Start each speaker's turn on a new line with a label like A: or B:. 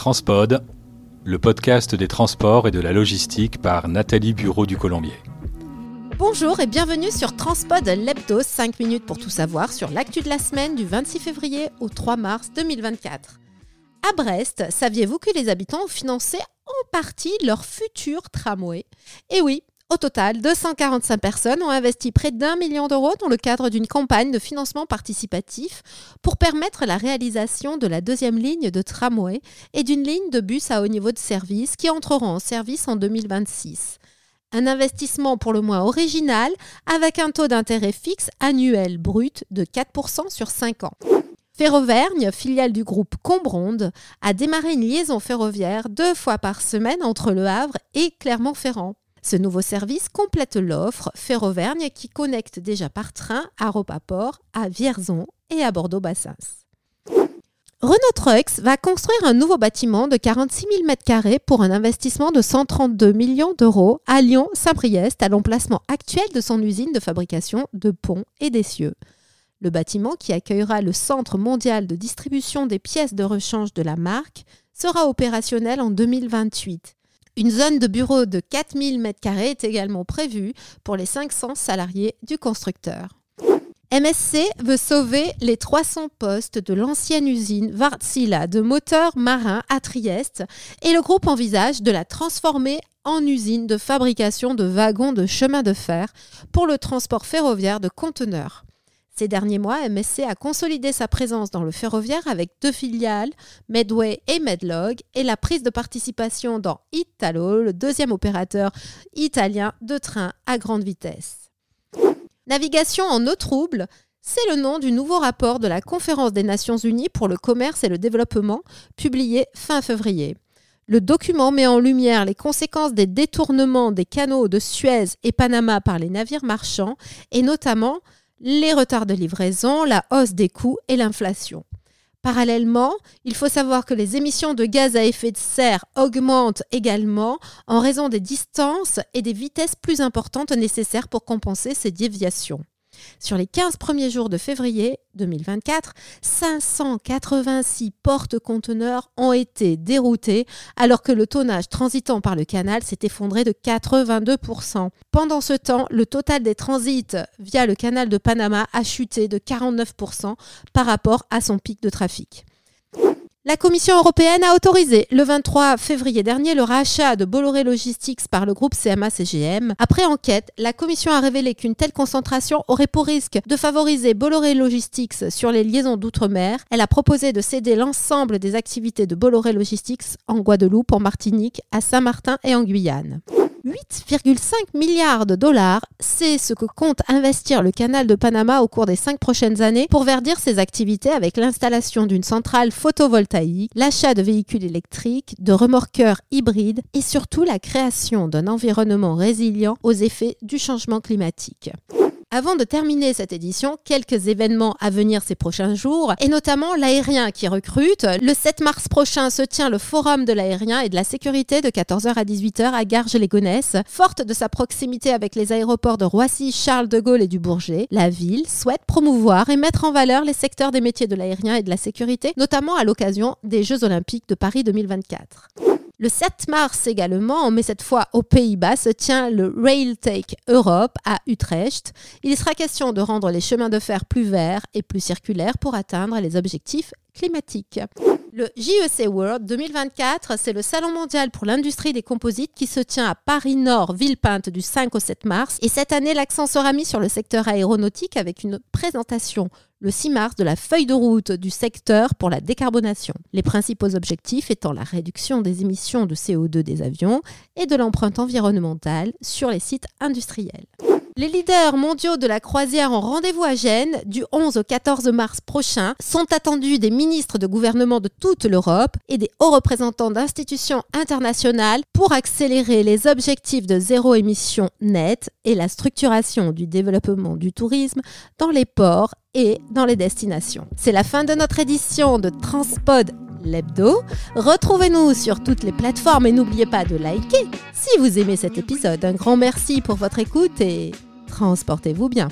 A: Transpod, le podcast des transports et de la logistique par Nathalie Bureau du Colombier.
B: Bonjour et bienvenue sur Transpod l'hebdo, 5 minutes pour tout savoir sur l'actu de la semaine du 26 février au 3 mars 2024. À Brest, saviez-vous que les habitants ont financé en partie leur futur tramway? Et oui, au total, 245 personnes ont investi près d'un million d'euros dans le cadre d'une campagne de financement participatif pour permettre la réalisation de la deuxième ligne de tramway et d'une ligne de bus à haut niveau de service qui entreront en service en 2026. Un investissement pour le moins original avec un taux d'intérêt fixe annuel brut de 4% sur 5 ans. Ferrovergne, filiale du groupe Combronde, a démarré une liaison ferroviaire deux fois par semaine entre Le Havre et Clermont-Ferrand. Ce nouveau service complète l'offre Ferrovergne qui connecte déjà par train à Ropaport, à Vierzon et à Bordeaux-Bassins. Renault Trucks va construire un nouveau bâtiment de 46 000 m2 pour un investissement de 132 millions d'euros à Lyon-Saint-Priest, à l'emplacement actuel de son usine de fabrication de ponts et d'essieux. Le bâtiment, qui accueillera le Centre mondial de distribution des pièces de rechange de la marque, sera opérationnel en 2028. Une zone de bureau de 4000 m2 est également prévue pour les 500 salariés du constructeur. MSC veut sauver les 300 postes de l'ancienne usine Wärtsilä de moteurs marins à Trieste et le groupe envisage de la transformer en usine de fabrication de wagons de chemin de fer pour le transport ferroviaire de conteneurs. Ces derniers mois, MSC a consolidé sa présence dans le ferroviaire avec deux filiales, Medway et Medlog, et la prise de participation dans Italo, le deuxième opérateur italien de trains à grande vitesse. Navigation en eau trouble, c'est le nom du nouveau rapport de la Conférence des Nations Unies pour le commerce et le développement, publié fin février. Le document met en lumière les conséquences des détournements des canaux de Suez et Panama par les navires marchands, et notamment les retards de livraison, la hausse des coûts et l'inflation. Parallèlement, il faut savoir que les émissions de gaz à effet de serre augmentent également en raison des distances et des vitesses plus importantes nécessaires pour compenser ces déviations. Sur les 15 premiers jours de février 2024, 586 porte-conteneurs ont été déroutés alors que le tonnage transitant par le canal s'est effondré de 82%. Pendant ce temps, le total des transits via le canal de Panama a chuté de 49% par rapport à son pic de trafic. La Commission européenne a autorisé le 23 février dernier le rachat de Bolloré Logistics par le groupe CMA-CGM. Après enquête, la Commission a révélé qu'une telle concentration aurait pour risque de favoriser Bolloré Logistics sur les liaisons d'outre-mer. Elle a proposé de céder l'ensemble des activités de Bolloré Logistics en Guadeloupe, en Martinique, à Saint-Martin et en Guyane. 8,5 milliards de dollars, c'est ce que compte investir le canal de Panama au cours des cinq prochaines années pour verdir ses activités avec l'installation d'une centrale photovoltaïque, l'achat de véhicules électriques, de remorqueurs hybrides et surtout la création d'un environnement résilient aux effets du changement climatique. Avant de terminer cette édition, quelques événements à venir ces prochains jours, et notamment l'aérien qui recrute. Le 7 mars prochain se tient le Forum de l'aérien et de la sécurité de 14h à 18h à Garges-les-Gonesse. Forte de sa proximité avec les aéroports de Roissy, Charles de Gaulle et du Bourget, la ville souhaite promouvoir et mettre en valeur les secteurs des métiers de l'aérien et de la sécurité, notamment à l'occasion des Jeux olympiques de Paris 2024. Le 7 mars également, mais cette fois aux Pays-Bas, se tient le RailTech Europe à Utrecht. Il sera question de rendre les chemins de fer plus verts et plus circulaires pour atteindre les objectifs climatiques. Le JEC World 2024, c'est le salon mondial pour l'industrie des composites qui se tient à Paris-Nord, Villepinte du 5 au 7 mars. Et cette année, l'accent sera mis sur le secteur aéronautique avec une présentation le 6 mars de la feuille de route du secteur pour la décarbonation. Les principaux objectifs étant la réduction des émissions de CO2 des avions et de l'empreinte environnementale sur les sites industriels. Les leaders mondiaux de la croisière en rendez-vous à Gênes du 11 au 14 mars prochain sont attendus des ministres de gouvernement de toute l'Europe et des hauts représentants d'institutions internationales pour accélérer les objectifs de zéro émission nette et la structuration du développement du tourisme dans les ports et dans les destinations. C'est la fin de notre édition de Transpod l'hebdo. Retrouvez-nous sur toutes les plateformes et n'oubliez pas de liker si vous aimez cet épisode. Un grand merci pour votre écoute et transportez-vous bien.